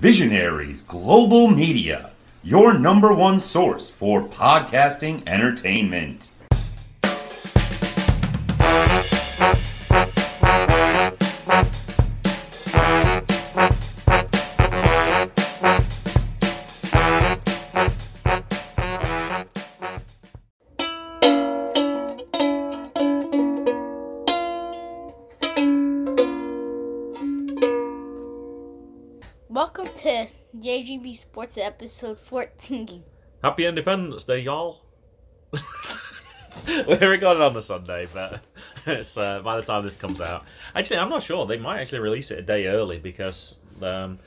Visionaries Global Media, your number one source for podcasting entertainment. Sports episode 14. Happy Independence Day, y'all. We're recording on the Sunday, but it's uh, by the time this comes out. Actually, I'm not sure. They might actually release it a day early because um,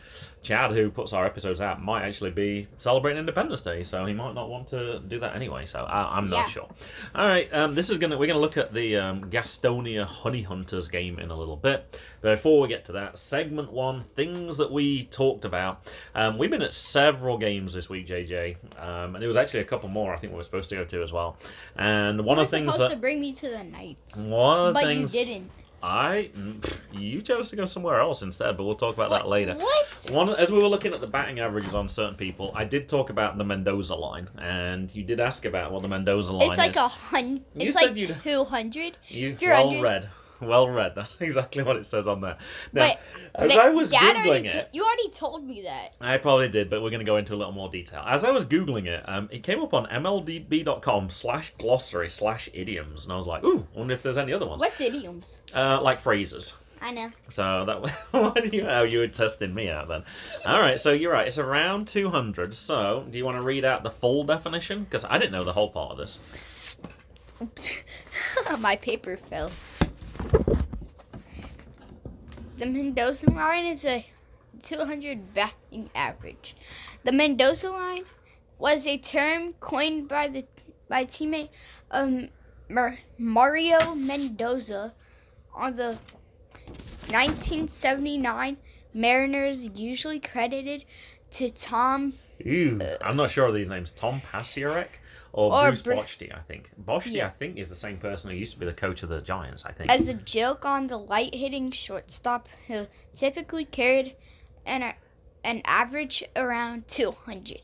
Chad, who puts our episodes out, might actually be celebrating Independence Day, so he might not want to do that anyway. So I, I'm not Yeah. sure. All right, um, this is gonna we're gonna look at the um, Gastonia Honey Hunters game in a little bit. But before we get to that, segment one, things that we talked about. Um, we've been at several games this week, JJ, um, and there was actually a couple more I think we were supposed to go to as well. And one you of the were things supposed that to bring me to the Knights, one of the but things you didn't. I mm, you chose to go somewhere else instead, but we'll talk about that later. What? One, as we were looking at the batting averages on certain people, I did talk about the Mendoza line, and you did ask about what the Mendoza line It's like is. a hun. You It's like two hundred. you you're well read, well read. That's exactly what it says on there. Now, But as I was Dad googling already it, t- you already told me that. I probably did, but we're going to go into a little more detail. As I was googling it, um, it came up on mlb.com slash glossary slash idioms, and I was like, ooh, I wonder if there's any other ones. What's idioms? Uh, like phrases. I know. So that why do you oh you were testing me out then? All right, so you're right. It's around 200. So do you want to read out the full definition? Because I didn't know the whole part of this. My paper fell. The Mendoza line is a 200 batting average. The Mendoza line was a term coined by the by teammate um, Mar- Mario Mendoza on the 1979 Mariners, usually credited to Tom Ooh, I'm not sure of these names. Tom Paciorek or, Or Bruce Br- I think. Bochte, Yeah. I think, is the same person who used to be the coach of the Giants. I think. as a joke on the light hitting shortstop who typically carried an, an average around 200,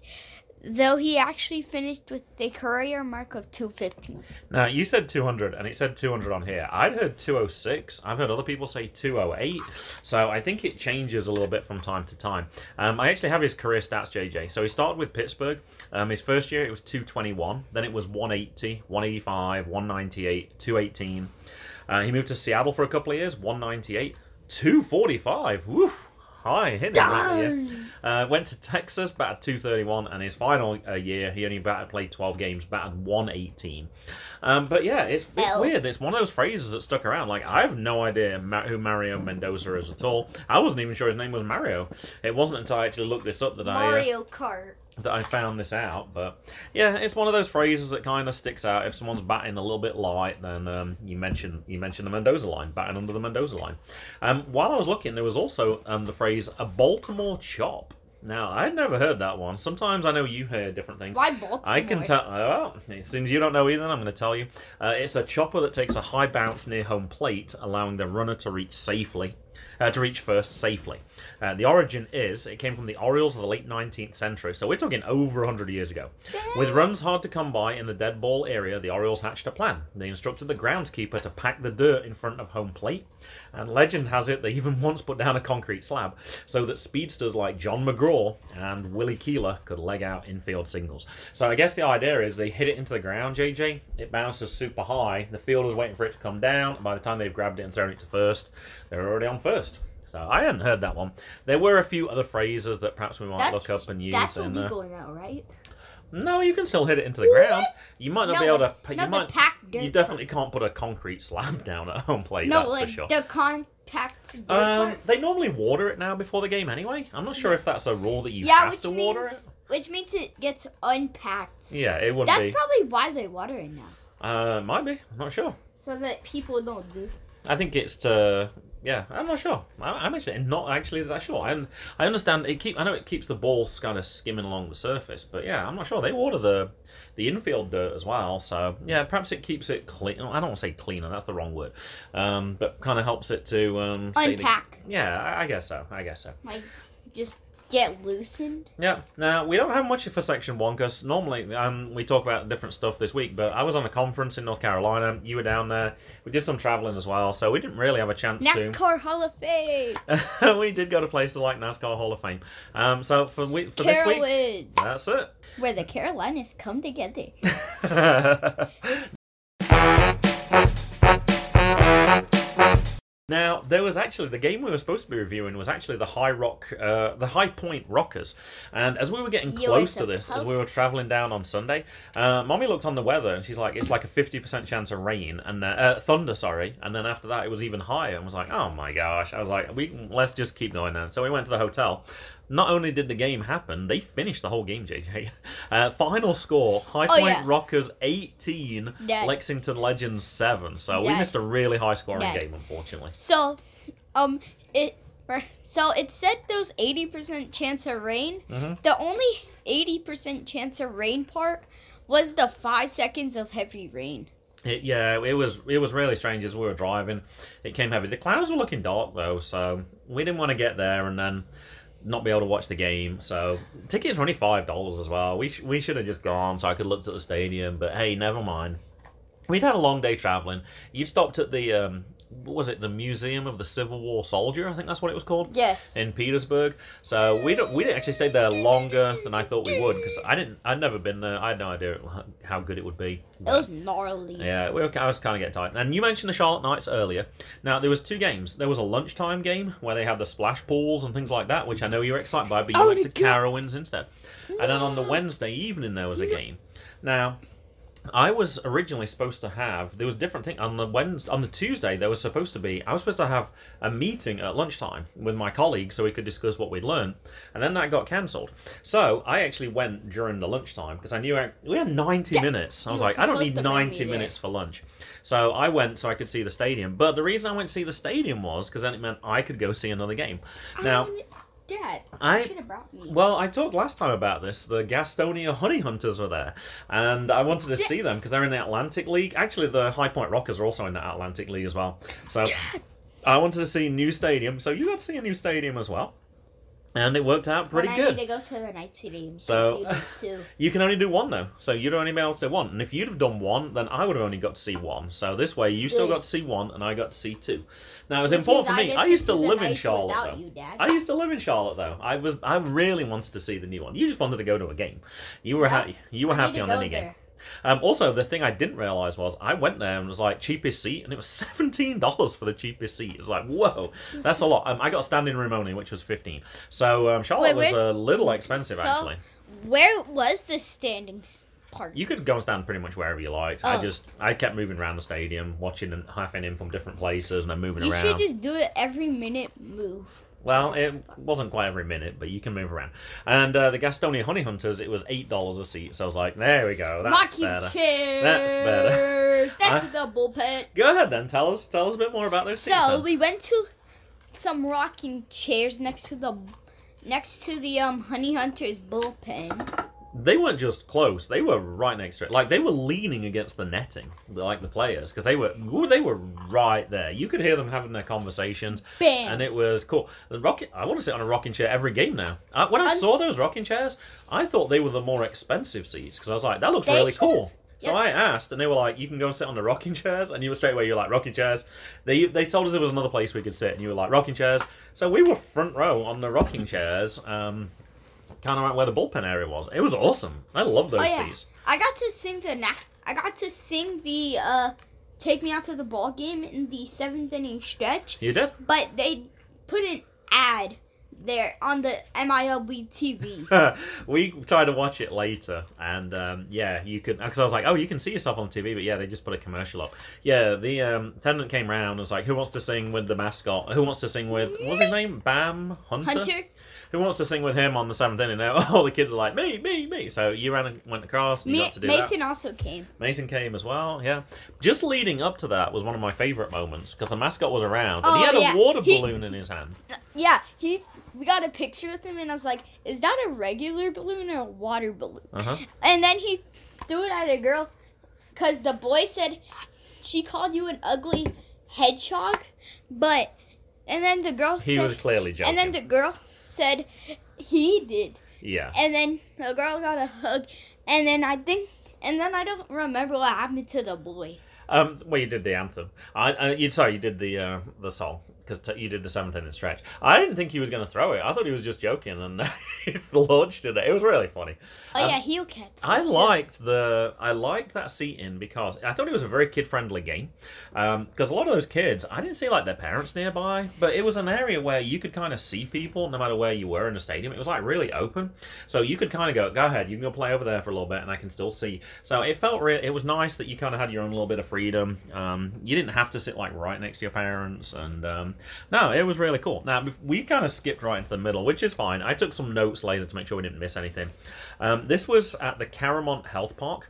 though he actually finished with a career mark of 215. Now you said 200, and it said 200 on here. I'd heard 206. I've heard other people say 208. So I think it changes a little bit from time to time. Um, I actually have his career stats, JJ. So he started with Pittsburgh. Um, his first year it was 221. Then it was 180, 185, 198, 218. Uh, he moved to Seattle for a couple of years. 198, 245. Woo! High hitting that year. Uh, went to Texas, batted 231, and his final uh, year, he only batted, played 12 games, batted 118. Um, but yeah, it's, it's weird. It's one of those phrases that stuck around. Like, I have no idea Ma- who Mario Mendoza is at all. I wasn't even sure his name was Mario. It wasn't until I actually looked this up that I. Uh, Mario Kart. That I found this out. But yeah, it's one of those phrases that kind of sticks out. If someone's batting a little bit light, then um, you mention you mention the Mendoza line, batting under the Mendoza line. Um, while I was looking, there was also um, the phrase a Baltimore chop. Now I'd never heard that one. Sometimes I know you hear different things. Why Baltimore? I can tell. Well, since you don't know either, I'm going to tell you. Uh, it's a chopper that takes a high bounce near home plate, allowing the runner to reach safely, uh, to reach first safely. Uh, the origin is it came from the Orioles of the late 19th century, so we're talking over 100 years ago. With runs hard to come by in the dead ball area, the Orioles hatched a plan. They instructed the groundskeeper to pack the dirt in front of home plate, and legend has it they even once put down a concrete slab so that speedsters like John McGraw and Willie Keeler could leg out infield singles. So I guess the idea is they hit it into the ground, JJ. It bounces super high. The fielder's waiting for it to come down. and By the time they've grabbed it and thrown it to first, they're already on first. So I hadn't heard that one. There were a few other phrases that perhaps we might That's, look up and use. that's in, uh, illegal now, right? No, you can still hit it into the ground. You might not No, be able to. You the might. packed dirt You definitely can't put a concrete slab down at home plate. No, that's like for sure. the compact dirt Um, part. they normally water it now before the game anyway. I'm not sure if that's a rule that you yeah, have which to means water it. Yeah, which means it gets unpacked. Yeah, it would That's be. That's probably why they water it now, Uh, might be. I'm not sure. so that people don't do. I think it's to. Yeah, I'm not sure. I- I'm actually not actually that sure. I I understand it keep. I know it keeps the ball kind of skimming along the surface, but yeah, I'm not sure. They water the the infield dirt as well, so yeah, perhaps it keeps it clean. I don't want to say cleaner. That's the wrong word. Um, but kind of helps it to um. stay the- Unpack. yeah, I, I guess so. I guess so. Like just get loosened. Yeah. Now we don't have much for section one because normally um, we talk about different stuff this week. But I was on a conference in North Carolina. You were down there. We did some traveling as well, so we didn't really have a chance NASCAR Hall of Fame. to. we did go to places like NASCAR Hall of Fame. Um, so for we for this week, Carowinds. that's it. Where the Carolinas come together. Now there was actually the game we were supposed to be reviewing was actually the High Rock, uh, the High Point Rockers, and as we were getting You close to this, as we were traveling down on Sunday, uh, Mommy looked on the weather and she's like, it's like a fifty percent chance of rain and uh, uh, thunder, sorry, and then after that it was even higher and was like, oh my gosh, I was like, we let's just keep going then. So we went to the hotel. Not only did the game happen, they finished the whole game, JJ. Uh, final score: High Oh, Point yeah. Rockers eighteen, Dad. Lexington Legends seven. So we missed a really high scoring Dad. game, unfortunately. So, um, it so it said there was eighty percent chance of rain. hmm The only eighty percent chance of rain part was the five seconds of heavy rain. It, yeah, it was it was really strange as we were driving. It came heavy. The clouds were looking dark though, so we didn't want to get there and then not be able to watch the game. So tickets were only five dollars as well. We sh- we should have just gone so I could look at the stadium. But hey, never mind. We'd had a long day traveling. You'd stopped at the um, what was it the Museum of the Civil War Soldier? I think that's what it was called Yes. in Petersburg. So we don't, we didn't actually stay there longer than I thought we would because I didn't I'd never been there. I had no idea how good it would be. it was gnarly. Yeah, we were, I was kind of getting tired. And you mentioned the Charlotte Knights earlier. Now there was two games. There was a lunchtime game where they had the splash pools and things like that, which I know you were excited by, but you I went to. Carowinds instead. And then on the Wednesday evening there was a game. Now. I was originally supposed to have there was different thing on the Wednesday on the Tuesday there was supposed to be I was supposed to have a meeting at lunchtime with my colleagues so we could discuss what we'd learned and then that got cancelled. So I actually went during the lunchtime because I knew I, we had 90 Yeah, minutes. I was like I don't need to bring me 90 there. minutes for lunch. So I went so I could see the stadium but the reason I went to see the stadium was because then it meant I could go see another game. Now Um, Dad, I- should have brought me. well, I talked last time about this. The Gastonia Honey Hunters were there, and I wanted to Dad- see them because they're in the Atlantic League. Actually, the High Point Rockers are also in the Atlantic League as well. So I wanted to see new stadium. So you got to see a new stadium as well, and it worked out pretty when good. I need to go to the night stadium. So- you. You can only do one though, so you'd only be able to do one. And if you'd have done one, then I would have only got to see one. So this way, you still Good. got to see one, and I got to see two. Now it's important for me. get I used to the live in Charlotte though. you. I used to live in Charlotte though. I was I really wanted to see the new one. You just wanted to go to a game. You were Yeah. happy. You were I happy to on any game. Um, also, the thing I didn't realize was I went there and was like cheapest seat, and it was seventeen dollars for the cheapest seat. It was like whoa, that's a lot. Um, I got standing room only, which was fifteen. So um, Charlotte Wait, was a little expensive so- actually. Where was the standing part? You could go and stand pretty much wherever you liked. I Oh. just I kept moving around the stadium, watching and halfing in from different places, and then moving You around. You should just do it every minute move. Well, it wasn't quite every minute, but you can move around. And uh, the Gastonia Honey Hunters, it was eight dollars a seat. So I was like, there we go, that's Rocking better. chairs. That's better. That's I- the bullpen. Go ahead then, tell us tell us a bit more about seats. So we went to some rocking chairs next to the next to the um honey hunters bullpen. They weren't just close; they were right next to it. Like they were leaning against the netting, like the players, because they were ooh, they were right there. You could hear them having their conversations, Bam. and it was cool. The rocking, I want to sit on a rocking chair every game now. Uh, when I saw those rocking chairs, I thought they were the more expensive seats because I was like, that looks They really should've- cool. So Yep. I asked, and they were like, "You can go and sit on the rocking chairs," and you were straight away, you're like, "Rocking chairs." They they told us there was another place we could sit, and you were like, "Rocking chairs." So we were front row on the rocking chairs, um, kind of right where the bullpen area was. It was awesome. I love those Oh, yeah. seats. I got to sing the na- I got to sing the uh take me out to the ball game in the seventh inning stretch, You did. but they put an ad there on the MILB TV. we tried to watch it later, and um, yeah, you could. Because I was like, "Oh, you can see yourself on TV," but yeah, they just put a commercial up. Yeah, the um, attendant came round and was like, "Who wants to sing with the mascot? Who wants to sing with what's his name? Bam Hunter? Hunter, Who wants to sing with him on the seventh inning?" Now all the kids are like, "Me, me, me." So you ran and went across. And you got to do Mason also came. Mason came as well. Yeah, just leading up to that was one of my favorite moments because the mascot was around and he Oh, had yeah. a water He- balloon in his hand. Yeah, he. We got a picture with him, and I was like, "Is that a regular balloon or a water balloon?" Uh huh. And then he threw it at a girl, cause the boy said she called you an ugly hedgehog, but and then the girl He said, was clearly joking. and then the girl said, he did. Yeah. And then the girl got a hug, and then I think, and then I don't remember what happened to the boy. Um, well, you did the anthem. I, uh, you sorry, you did the uh, the song because t- you did the seventh inning stretch. I didn't think he was going to throw it. I thought he was just joking, and he launched it. It was really funny. Oh Um, yeah, heel cats. I liked the I liked that seating because I thought it was a very kid friendly game. Because a lot of those kids, I didn't see like their parents nearby, but it was an area where you could kind of see people no matter where you were in the stadium. It was like really open, so you could kind of go, go ahead, you can go play over there for a little bit, and I can still see. So it felt real. It was nice that you kind of had your own little bit of freedom. Um, you didn't have to sit like right next to your parents, and um, no, it was really cool. Now we kind of skipped right into the middle, which is fine. I took some notes later to make sure we didn't miss anything. Um, this was at the CaroMont Health Park.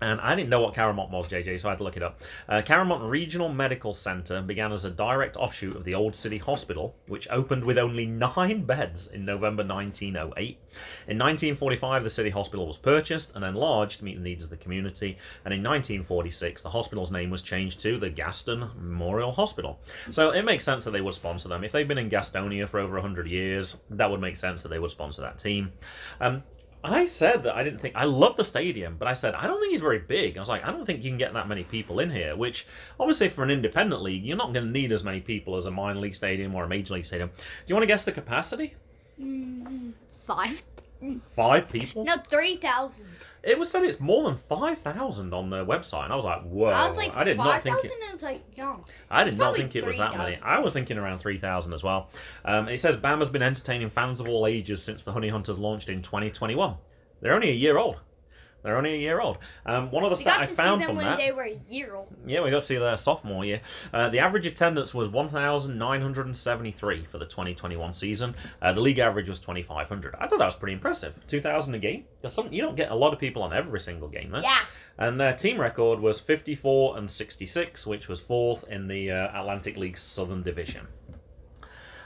And I didn't know what CaroMont was, JJ, so I had to look it up. Uh, CaroMont Regional Medical Centre began as a direct offshoot of the Old City Hospital, which opened with only nine beds in November 1908. In 1945, the City Hospital was purchased and enlarged to meet the needs of the community. And in 1946, the hospital's name was changed to the Gaston Memorial Hospital. So it makes sense that they would sponsor them. If they've been in Gastonia for over 100 years, that would make sense that they would sponsor that team. Um, I said that I didn't think I love the stadium, but I said I don't think he's very big. I was like, I don't think you can get that many people in here. Which obviously for an independent league, you're not going to need as many people as a minor league stadium or a major league stadium. Do you want to guess the capacity? Mm, five. Five people. No, three thousand. It was said it's more than five thousand on their website, and I was like, whoa! I was like I did not think it. Was like, no. I did not think it was that many. I was thinking around 3,000 as well. Um, it says BAM has been entertaining fans of all ages since the Honey Hunters launched in 2021. They're only a year old. They're only a year old. Um, one of the stats found them. We got I to see found them from when that. they were a year old. Yeah, we got to see their sophomore year. Uh, the average attendance was 1,973 for the 2021 season. Uh, the league average was 2,500. I thought that was pretty impressive. 2,000 a game. Some, you don't get a lot of people on every single game there. Yeah. And their team record was 54 and 66, which was fourth in the uh, Atlantic League Southern Division.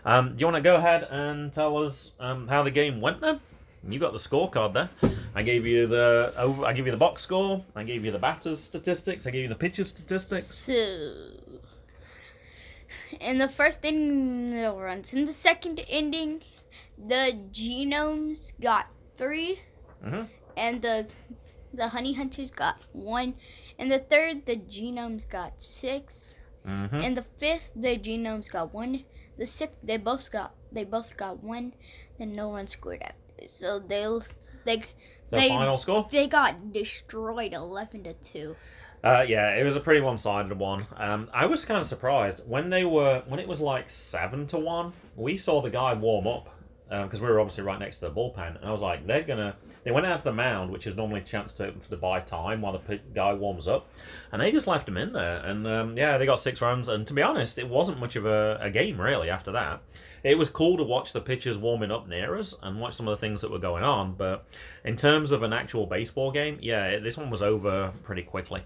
Um, do you want to go ahead and tell us um, how the game went then? You got the scorecard there. I gave you the over, I gave you the box score. I gave you the batters statistics. I gave you the pitchers statistics. So, in the first inning, no runs. In the second inning, the Genomes got 3 Mhm. and the the Honey Hunters got one. In the third, the Genomes got six. Mm-hmm. In the fifth, the Genomes got one. The sixth, they both got they both got one. Then no one scored after. So they they The they final score? they got destroyed, eleven to two. Uh, yeah, it was a pretty one-sided one. Um, I was kind of surprised when they were when it was like seven to one. We saw the guy warm up because we were obviously right next to the bullpen, and I was like, they're gonna. They went out to the mound, which is normally a chance to, to buy time while the p- guy warms up, and they just left him in there. And um, yeah, they got six runs. And to be honest, it wasn't much of a, a game really after that. It was cool to watch the pitchers warming up near us and watch some of the things that were going on. But in terms of an actual baseball game, yeah, this one was over pretty quickly.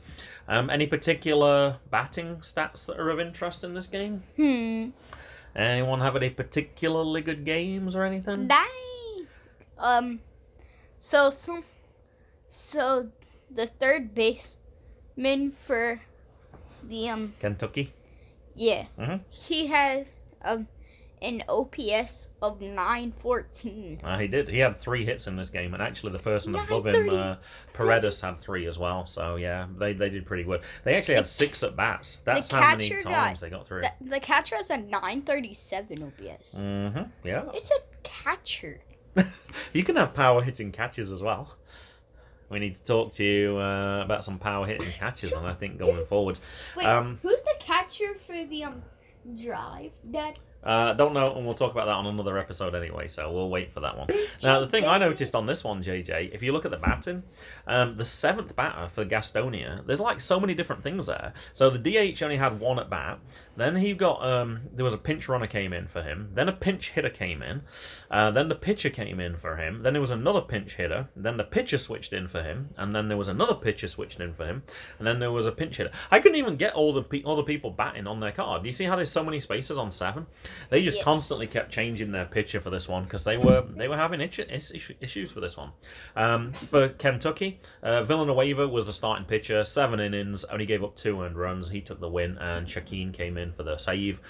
Um, any particular batting stats that are of interest in this game? Hmm. Anyone have any particularly good games or anything? Dang. Um. So some. So the third baseman for the um Kentucky. yeah Mhm. he has um an OPS of nine fourteen. Uh, he did. He had three hits in this game, and actually the person above him, 930. uh, Paredes, had three as well. So yeah, they, they did pretty good. They actually had six at bats. That's how many times got- they got through. The, the catcher has a nine thirty seven OPS. hmm Yeah, It's a catcher. you can have power hitting catches as well. We need to talk to you uh, about some power hitting catches, and I think going forwards. Wait, Um, who's the catcher for the um drive, Dad? Uh, don't know, and we'll talk about that on another episode anyway, so we'll wait for that one. Now, the thing I noticed on this one, JJ, if you look at the batting, um, the seventh batter for Gastonia, there's like so many different things there. So the DH only had one at bat. Then he got um, there was a pinch runner came in for him. Then a pinch hitter came in. Uh, then the pitcher came in for him. Then there was another pinch hitter. Then the pitcher switched in for him. And then there was another pitcher switched in for him. And then there was a pinch hitter. I couldn't even get all the pe- all the people batting on their card. Do you see how there's so many spaces on seven? They just Yes. constantly kept changing their pitcher for this one because they were they were having itch- issues for this one. Um, for Kentucky, uh, Villanueva was the starting pitcher, seven innings, only gave up two earned runs. He took the win, and Shakeen came in for the save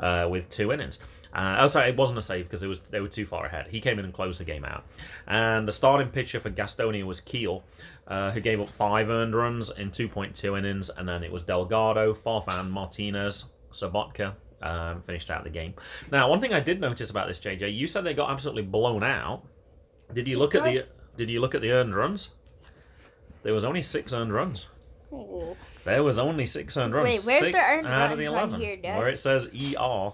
uh, with two innings. Uh, oh, sorry, it wasn't a save because it was they were too far ahead. He came in and closed the game out. And the starting pitcher for Gastonia was Keel, uh, who gave up five earned runs in 2.2 innings, and then it was Delgado, Farfan, Martinez, Sabotka. Um, finished out the game. Now, one thing I did notice about this, JJ, you said they got absolutely blown out. Did you look at the Did you look at the earned runs? There was only six earned runs. Oh. There was only six earned runs. Wait, where's the earned out of the runs on here, Dad? Where it says ER.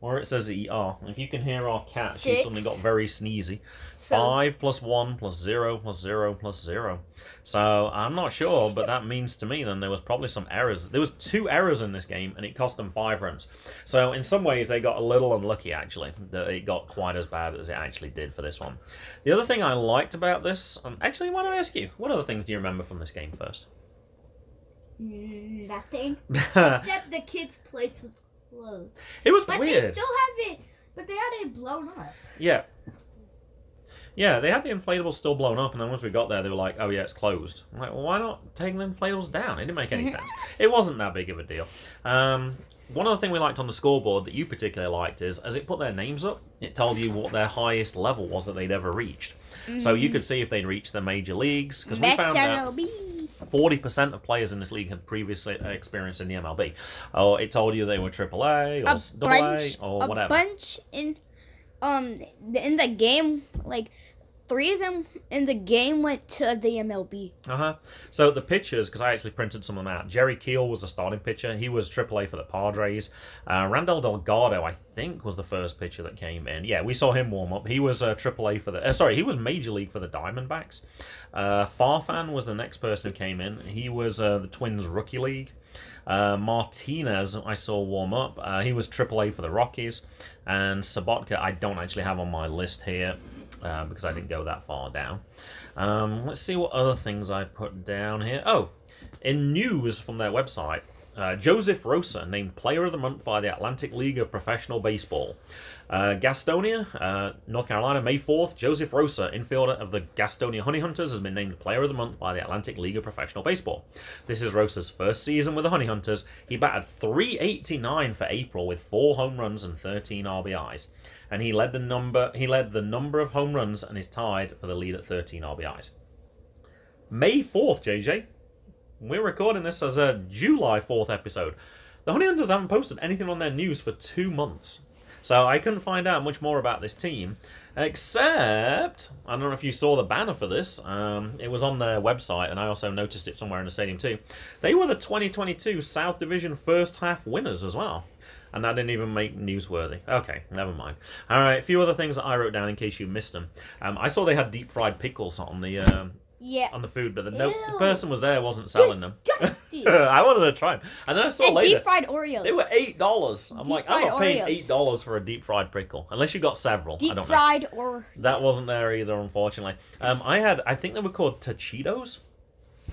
Where it says ER. If you can hear our cat, Six. suddenly got very sneezy. So Five plus one plus zero plus zero plus zero. So I'm not sure, but that means to me then there was probably some errors. There was two errors in this game, and it cost them five runs. So in some ways they got a little unlucky actually that it got quite as bad as it actually did for this one. The other thing I liked about this, um, actually, why don't I ask you? What other things do you remember from this game first? Mm, nothing. Except the kid's place was closed. It was But weird. they still have it. But they had it blown up. Yeah. Yeah, they had the inflatables still blown up, and then once we got there, they were like, "Oh yeah, it's closed." I'm like, well, why not take the inflatables down? It didn't make any sense. It wasn't that big of a deal. Um, one other thing we liked on the scoreboard that you particularly liked is, as it put their names up, it told you what their highest level was that they'd ever reached. So you could see if they'd reached the major leagues because we found out MLB. forty percent of players in this league had previously experienced in the MLB. Or it told you they were AAA or A s- double A bunch, or a whatever. bunch in, um, in the game, like three of them in the game went to the MLB. Uh huh. So the pitchers, because I actually printed some of them out. Jerry Keel was a starting pitcher. He was AAA for the Padres. Uh, Randall Delgado, I think, was the first pitcher that came in. Yeah, we saw him warm up. He was uh, AAA for the. Uh, sorry, he was Major League for the Diamondbacks. Uh, Farfan was the next person who came in. He was uh, the Twins Rookie League. Uh, Martinez, I saw warm up. Uh, he was AAA for the Rockies. And Sabotka, I don't actually have on my list here uh, because I didn't go that far down. Um, let's see what other things I put down here. Oh, in news from their website, uh, Joseph Rosa named Player of the Month by the Atlantic League of Professional Baseball. Uh, Gastonia, uh, North Carolina, May 4th, Joseph Rosa, infielder of the Gastonia Honey Hunters, has been named Player of the Month by the Atlantic League of Professional Baseball. This is Rosa's first season with the Honey Hunters. He batted 389 for April with four home runs and 13 RBIs, and he led the number he led the number of home runs and is tied for the lead at 13 RBIs. May 4th, JJ. We're recording this as a July 4th episode. The Honey Hunters haven't posted anything on their news for two months. So I couldn't find out much more about this team, except I don't know if you saw the banner for this. Um, it was on their website, and I also noticed it somewhere in the stadium too. They were the 2022 South Division first half winners as well. And that didn't even make newsworthy. Okay, never mind. All right, a few other things that I wrote down in case you missed them. Um, I saw they had deep fried pickles on the um, Yeah. on the food, but the, no, the person was there wasn't selling them. Disgusting. I wanted to try them, and then I saw and later deep fried Oreos. they were eight dollars. I'm Deep like, I'm not paying Oreos. eight dollars for a deep fried pickle unless you got several. I deep don't know. fried or That wasn't there either, unfortunately. Um, I had, I think they were called tachitos.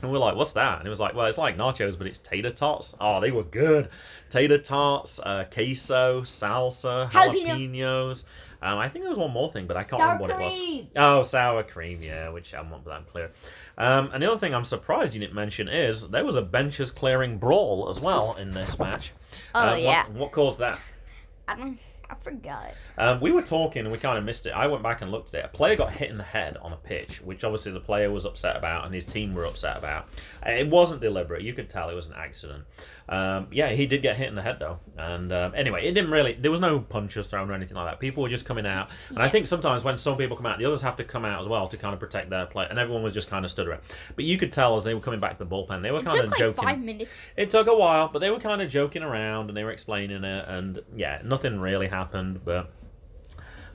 And we are like, what's that? And it was like, well, it's like nachos, but it's tater tots. Oh, they were good. Tater tots, uh, queso, salsa, Jalapeno. jalapenos. Um, I think there was one more thing, but I can't sour remember what it was. Oh, sour cream, yeah, which I'm not that clear. Um, and the other thing I'm surprised you didn't mention is there was a benches clearing brawl as well in this match. Oh Uh, what- yeah. What, caused that? I don't. I forgot. Um, we were talking and we kind of missed it. I went back and looked at it. A player got hit in the head on a pitch, which obviously the player was upset about and his team were upset about. It wasn't deliberate. You could tell it was an accident. Um, yeah, he did get hit in the head though. And um, anyway, it didn't really. There was no punches thrown or anything like that. People were just coming out, and I think sometimes when some people come out, the others have to come out as well to kind of protect their play. And everyone was just kind of stood around. But you could tell as they were coming back to the bullpen, they were It kind took of like joking. five minutes. It took a while, but they were kind of joking around and they were explaining it, and yeah, nothing really happened. Happened, but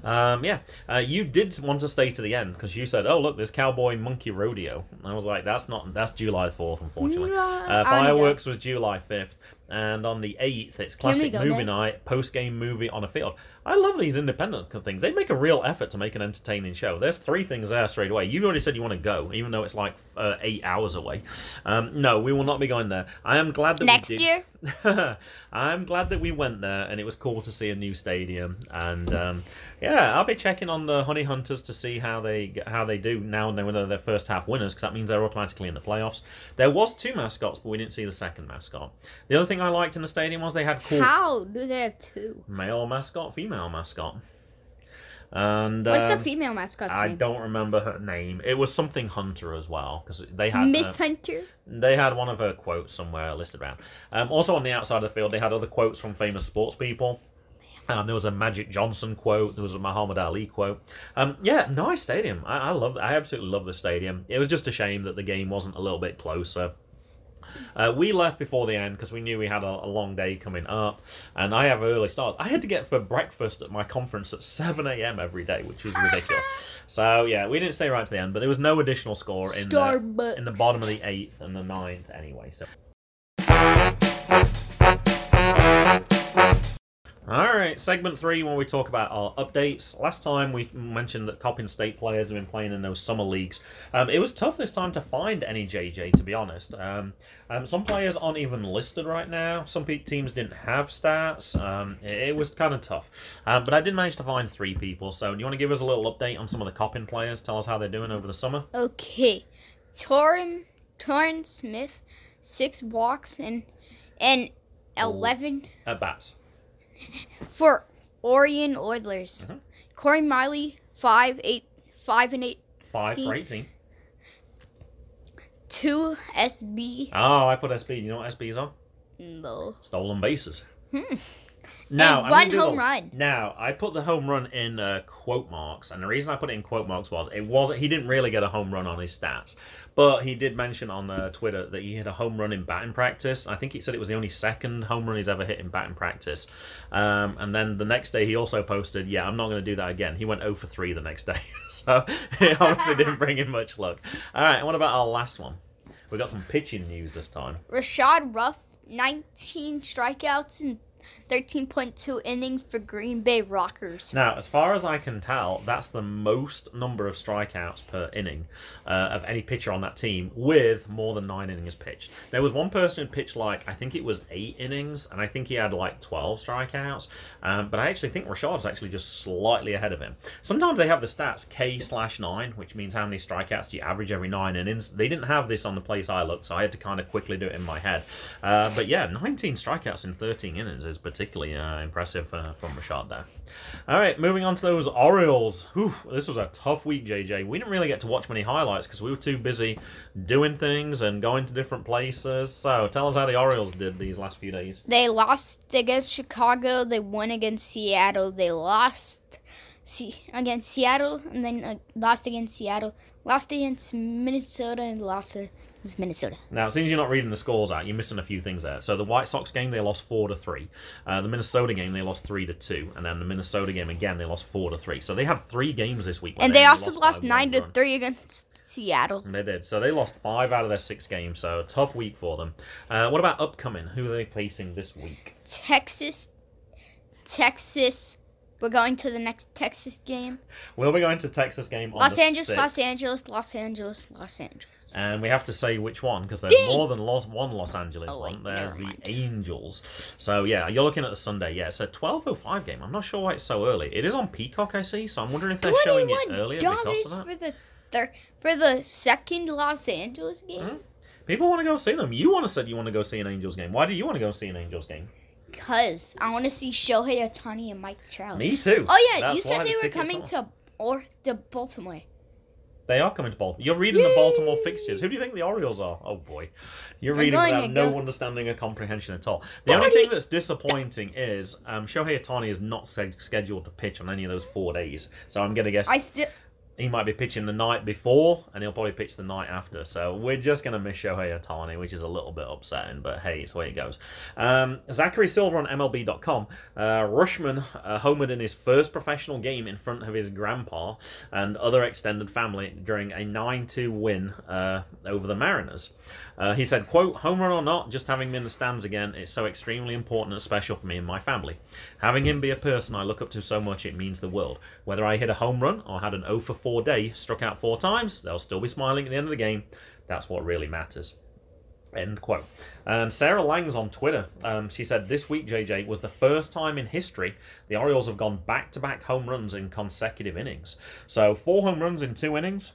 um, yeah, uh, you did want to stay to the end because you said, "Oh, look, there's Cowboy Monkey Rodeo." And I was like, "That's not that's July fourth, unfortunately." No, Uh, go. fireworks was July fifth, and on the eighth, it's classic movie night, post game movie on a field. I love these independent things. They make a real effort to make an entertaining show. There's three things there straight away. You've already said you want to go, even though it's like uh, eight hours away. Um, no, we will not be going there. I am glad that Next year, I'm glad that we went there, and it was cool to see a new stadium. And um, yeah, I'll be checking on the Honey Hunters to see how they how they do now and then whether they're first half winners, because that means they're automatically in the playoffs. There was two mascots, but we didn't see the second mascot. The other thing thing I liked in the stadium was they had cool How do they have two? male mascot, female mascot. And What's um, the female mascot's I name? don't remember her name. It was something Hunter as well because they had Miss uh, Hunter. they had one of her quotes somewhere listed around. Um, also on the outside of the field, they had other quotes from famous sports people. Um, there was a Magic Johnson quote. There was a Muhammad Ali quote. Um, yeah, nice stadium. I, I love. I absolutely love the stadium. It was just a shame that the game wasn't a little bit closer. Uh, we left before the end because we knew we had a, a long day coming up, and I have early starts. I had to get for breakfast at my conference at seven a.m. every day, which was ridiculous. so yeah, we didn't stay right to the end, but there was no additional score in the, in the bottom of the eighth and the ninth anyway. So. All right, segment three, when we talk about our updates. Last time we mentioned that Coppin State players have been playing in those summer leagues. Um, it was tough this time to find any JJ, to be honest. Um, um, some players aren't even listed right now. Some teams didn't have stats. Um, it, it was kind of tough. Um, but I did manage to find three people. So, do you want to give us a little update on some of the Coppin players? Tell us how they're doing over the summer. Okay. Torin Torin Smith, six walks and and Oh. eleven At bats. For Orion Oilers. Mhm. Corey Miley, five, eight, five and eight, Five for 18. two SB. Oh, I put SB. You know what SB is on? No. Stolen bases. Hmm. Now, and one home run. Now, I put the home run in uh, quote marks, and the reason I put it in quote marks was it wasn't. He didn't really get a home run on his stats, but he did mention on uh, Twitter that he hit a home run in batting practice. I think he said it was the only second home run he's ever hit in batting practice. Um, and then the next day, he also posted, "Yeah, I'm not going to do that again." He went 0 for 3 the next day, so it obviously didn't bring him much luck. All right, what about our last one? We got some pitching news this time. Rashad Ruff, 19 strikeouts and 13.2 innings for Green Bay Rockers. Now, as far as I can tell, that's the most number of strikeouts per inning uh, of any pitcher on that team with more than nine innings pitched. There was one person who pitched like, I think it was eight innings, and I think he had like 12 strikeouts. Um, but I actually think Rashad's actually just slightly ahead of him. Sometimes they have the stats K slash nine, which means how many strikeouts do you average every nine innings. They didn't have this on the place I looked, so I had to kind of quickly do it in my head. Uh, but yeah, 19 strikeouts in 13 innings is particularly uh, impressive uh, from Rashad there. All right, moving on to those Orioles. Whew, this was a tough week, JJ. We didn't really get to watch many highlights because we were too busy doing things and going to different places. So tell us how the Orioles did these last few days. They lost against Chicago. They won against Seattle. They lost against Seattle and then uh, lost against Seattle. Lost against Minnesota and lost against Minnesota. Now, it seems you're not reading the scores out. You're missing a few things there. So the White Sox game they lost four to three. Uh, the Minnesota game they lost three to two, and then the Minnesota game again they lost four to three. So they had three games this week. And they only also lost by nine to run. three against Seattle. They did. So they lost five out of their six games. So tough week for them. Uh, what about upcoming? Who are they facing this week? Texas, Texas. We're going to the next Texas game. We'll be going to Texas game on Los Angeles, 6th. Los Angeles, Los Angeles, Los Angeles. And we have to say which one because there's Dang. more than Los, one Los Angeles Oh, wait, one. There's the. Angels. So yeah, you're looking at the Sunday. Yeah, it's a 12:05 game. I'm not sure why it's so early. It is on Peacock, I see. So I'm wondering if they're showing it earlier because of that. for the third for the second Los Angeles game. Hmm? People want to go see them. You want to said you want to go see an Angels game. Why do you want to go see an Angels game? Cause I want to see Shohei Ohtani and Mike Trout. Me too. Oh yeah, That's you said they the were coming are- to or to Baltimore. They are coming to Baltimore. You're reading the Baltimore fixtures. Who do you think the Orioles are? Oh boy, you're They're reading without no go- understanding or comprehension at all. The only thing that's disappointing is um, Shohei Ohtani is not scheduled to pitch on any of those four days. So I'm gonna guess I still he might be pitching the night before, and he'll probably pitch the night after. So we're just going to miss Shohei Ohtani, which is a little bit upsetting, but hey, it's the way it goes. Um, Zachary Silver on MLB.com. Uh, Rutschman uh, homered in his first professional game in front of his grandpa and other extended family during a 9-2 win uh, over the Mariners. Uh, he said, quote, home run or not, just having him in the stands again, it's so extremely important and special for me and my family. Having him be a person I look up to so much, it means the world. Whether I hit a home run or had an 0 for 4 day, struck out four times, they'll still be smiling at the end of the game. That's what really matters. End quote. And Sarah Langs on Twitter. Um, she said, This week, JJ, was the first time in history the Orioles have gone back to back home runs in consecutive innings. So, four home runs in two innings.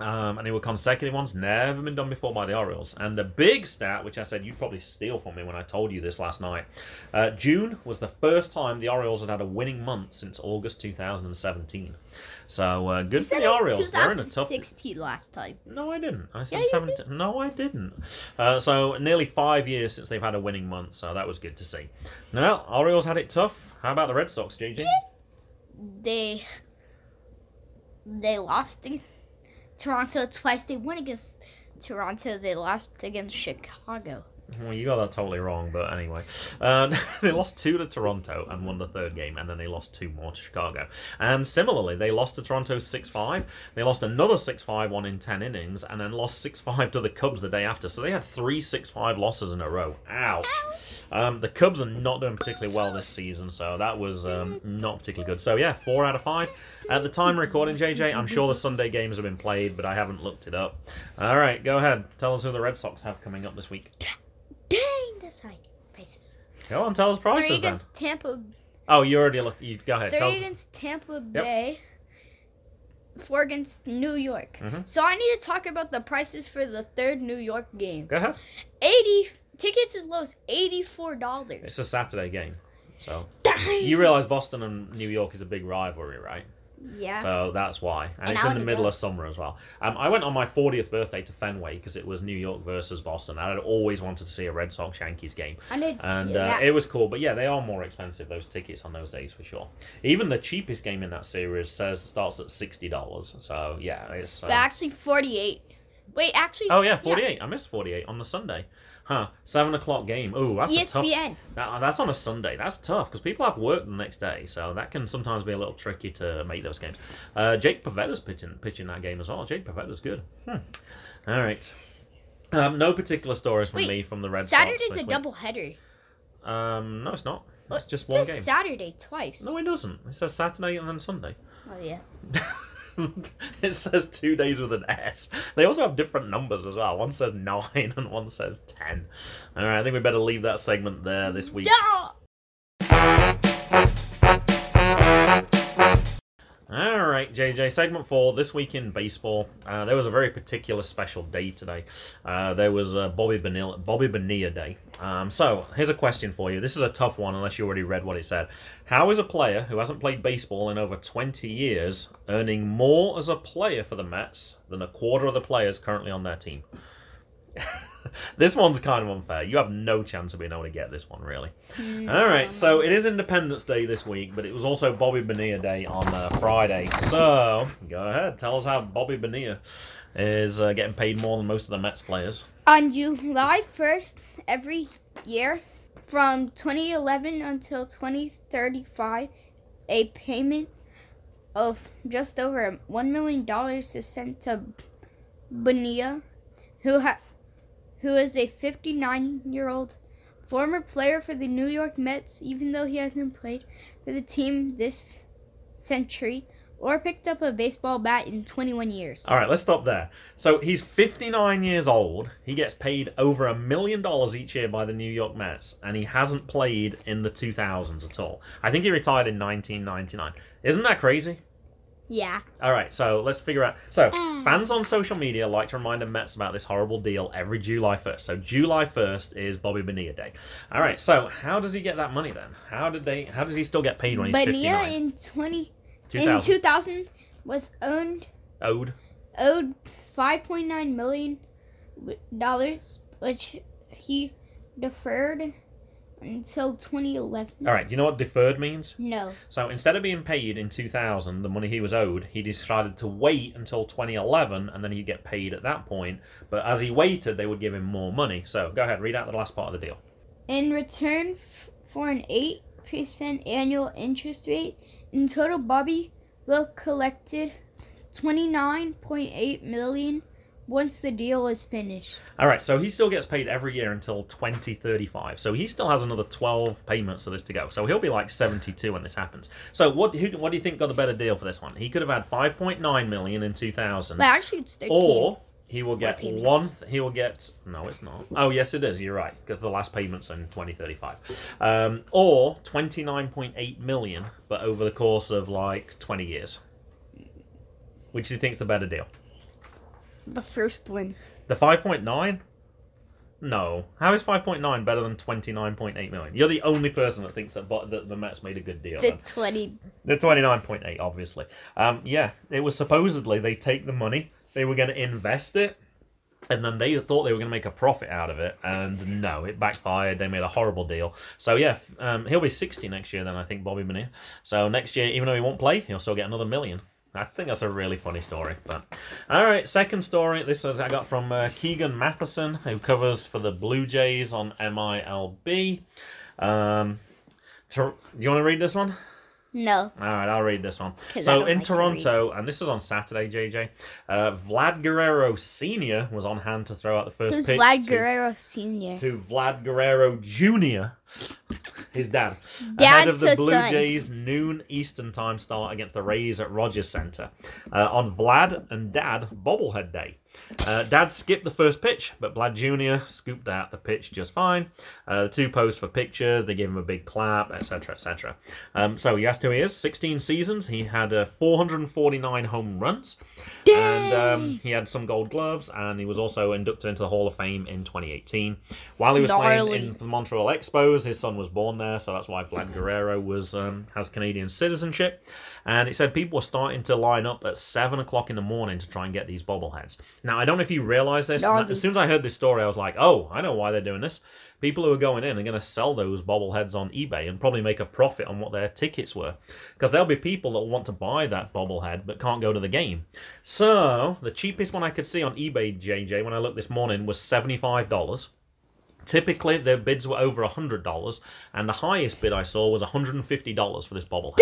Um, and they were consecutive ones, never been done before by the Orioles. And the big stat, which I said you'd probably steal from me when I told you this last night, uh, June was the first time the Orioles had had a winning month since August 2017. So uh, good You for the Orioles. They're in a tough. 2016 last time. No, I didn't. I said Yeah, you 17. No, I didn't. Uh, so nearly five years since they've had a winning month, so that was good to see. Now, Orioles had it tough. How about the Red Sox, JJ? They they lost against Toronto twice. They won against Toronto. They lost against Chicago. Well, you got that totally wrong, but anyway. Uh, they lost two to Toronto and won the third game, and then they lost two more to Chicago. And similarly, they lost to Toronto 6 5. They lost another 6 5 one in 10 innings, and then lost 6 5 to the Cubs the day after. So they had three 6 5 losses in a row. Ouch. Um, the Cubs are not doing particularly well this season, so that was um, not particularly good. So, yeah, four out of five. At the time recording, JJ, I'm sure the Sunday games have been played, but I haven't looked it up. All right, go ahead. Tell us who the Red Sox have coming up this week. High prices. Go on, tell us prices Three then. against Tampa. Oh, you already look. You go ahead. Tell Three us. against Tampa Bay. Four against New York. Mhm. So I need to talk about the prices for the third New York game. Go ahead. Eighty tickets as low as eighty-four dollars. It's a Saturday game, so Dang. you realize Boston and New York is a big rivalry, right? Yeah. So that's why, and, And it's in the middle of summer as well. Um, I went on my 40th birthday to Fenway because it was New York versus Boston. and I'd always wanted to see a Red Sox Yankees game, I did. and yeah, uh, that- it was cool. But yeah, they are more expensive those tickets on those days for sure. Even the cheapest game in that series says starts at sixty dollars. So yeah, it's. but um, actually, forty-eight. Wait, actually. Oh yeah, forty-eight. I missed forty-eight on the Sunday. Huh? Seven o'clock game. Oh, that's a tough. That, that's on a Sunday. That's tough because people have work the next day, so that can sometimes be a little tricky to make those games. Uh, Jake Pivetta's pitching pitching that game as well. Jake Pivetta's good. Hmm. All right. Um, no particular stories from Wait, me from the Red Saturday's Sox. a this double header. Um, no, it's not. It's just It one says game. Saturday twice. No, it doesn't. It says Saturday and then Sunday. Oh yeah. it says two days with an S. They also have different numbers as well. One says nine and one says ten. All right, I think we better leave that segment there this week. Right, JJ. Segment four. This week in baseball, uh, there was a very particular special day today. Uh, there was Bobby Bonilla, Bobby Bonilla Day. Um, so here's a question for you. This is a tough one, unless you already read what it said. How is a player who hasn't played baseball in over 20 years earning more as a player for the Mets than a quarter of the players currently on their team? this one's kind of unfair. You have no chance of being able to get this one, really. All right, so it is Independence Day this week, but it was also Bobby Bonilla Day on uh, Friday. So go ahead, tell us how Bobby Bonilla is uh, getting paid more than most of the Mets players. On July 1st, every year, from 2011 until 2035, a payment of just over $1 million is sent to Bonilla, who, ha- who is a 59 year old former player for the New York Mets, even though he hasn't played for the team this century or picked up a baseball bat in 21 years. All right, let's stop there. So he's 59 years old. He gets paid over a million dollars each year by the New York Mets, and he hasn't played in the 2000s at all. I think he retired in 1999. Isn't that crazy? Yeah. All right, so let's figure out. So, Ah. fans on social media like to remind the Mets about this horrible deal every July 1st. So, July 1st is Bobby Bonilla Day. All right, so how does he get that money then? How did they? How does he still get paid when he's Bonilla 59? in 20 in 2000 2000 was owned owed. owed 5.9 million dollars, which he deferred until 2011. All right, do you know what deferred means? No. So instead of being paid in 2000, the money he was owed, he decided to wait until 2011 and then he'd get paid at that point. But as he waited, they would give him more money. So go ahead, read out the last part of the deal. In return f- for an 8% annual interest rate, in total Bobby will collected 29.8 million once the deal is finished. All right, so he still gets paid every year until 2035. So he still has another 12 payments of this to go. So he'll be like 72 when this happens. So what who, what do you think got a better deal for this one? He could have had 5.9 million in 2000 But actually it's 13. or he will get one he will get no it's not oh yes it is you're right because the last payment's in 2035 um, or 29.8 million but over the course of like 20 years which do you think's the better deal The first one. The 5.9? No. How is 5.9 better than 29.8 million? You're the only person that thinks that, but that the Mets made a good deal. The then. 20. The 29.8, obviously. Um, yeah, it was supposedly they take the money, they were going to invest it, and then they thought they were going to make a profit out of it, and no, it backfired. They made a horrible deal. So yeah, um, he'll be 60 next year. Then I think Bobby Bonilla. So next year, even though he won't play, he'll still get another million. I think that's a really funny story. But all right, second story. This was I got from uh, Keegan Matheson, who covers for the Blue Jays on MILB. Um, Tor- do you want to read this one? No. All right, I'll read this one. So in like to Toronto, and this was on Saturday, JJ, uh, Vlad Guerrero Senior was on hand to throw out the first Who's pitch Vlad to, Guerrero Sr.? to Vlad Guerrero Junior, his dad, Dad ahead of the Blue son. Jays noon Eastern time start against the Rays at Rogers Center uh, on Vlad and Dad bobblehead day. Uh, Dad skipped the first pitch, but Vlad Jr. scooped out the pitch just fine. Uh, the two posed for pictures. They gave him a big clap, etc., etc. Um, so he asked who he is. 16 seasons. He had uh, 449 home runs, and um, he had some Gold Gloves, and he was also inducted into the Hall of Fame in 2018. While he was Gnarly. playing in the Montreal Expos, his son was born there, so that's why Vlad Guerrero was um, has Canadian citizenship. And it said people were starting to line up at seven o'clock in the morning to try and get these bobbleheads. Now I don't know if you realize this. Gnarly. As soon as I heard this story, I was like, "Oh, I know why they're doing this." People who are going in are going to sell those bobbleheads on eBay and probably make a profit on what their tickets were, because there'll be people that will want to buy that bobblehead but can't go to the game. So the cheapest one I could see on eBay, JJ, when I looked this morning, was seventy-five dollars. Typically, their bids were over hundred dollars, and the highest bid I saw was hundred and fifty dollars for this bobblehead.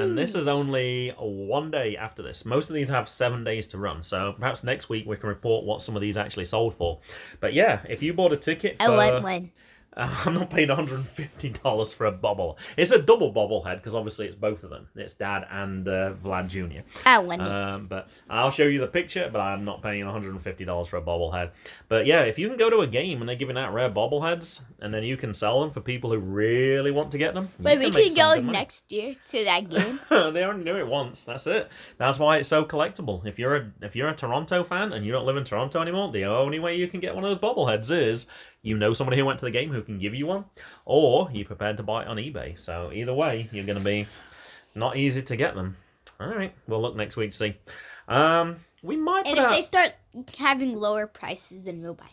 And this is only one day after this. Most of these have seven days to run, so perhaps next week we can report what some of these actually sold for. But yeah, if you bought a ticket for, I want one. Uh, I'm not paying 150 dollars for a bobble. It's a double bobblehead because obviously it's both of them. It's Dad and uh, Vlad Jr. Want it. Um, but I'll show you the picture, but I'm not paying $150 for a bobblehead. But yeah, if you can go to a game and they're giving out rare bobbleheads, and then you can sell them for people who really want to get them. Wait, we can some go next year to that game. they only do it once. That's it. That's why it's so collectible. If you're a if you're a Toronto fan and you don't live in Toronto anymore, the only way you can get one of those bobbleheads is you know somebody who went to the game who can give you one, or you're prepared to buy it on eBay. So either way, you're going to be not easy to get them. All right, we'll look next week to see. Um, we might and if out. they start having lower prices, then we'll buy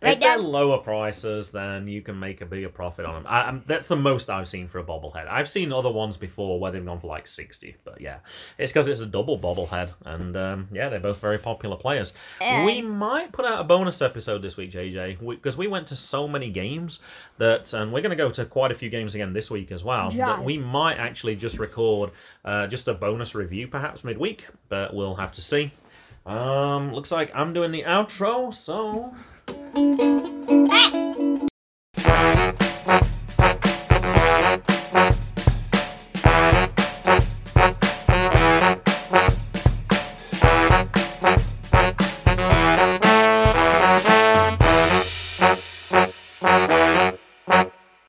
it. If Right, they're lower prices, then you can make a bigger profit on them. I, I'm, that's the most I've seen for a bobblehead. I've seen other ones before where they've gone for like 60, but yeah. It's because it's a double bobblehead, and um, yeah, they're both very popular players. And We might put out a bonus episode this week, JJ, because we, went to so many games that, and we're going to go to quite a few games again this week as well, that we might actually just record uh, just a bonus review perhaps midweek, but we'll have to see. Um, looks like I'm doing the outro, so 哎，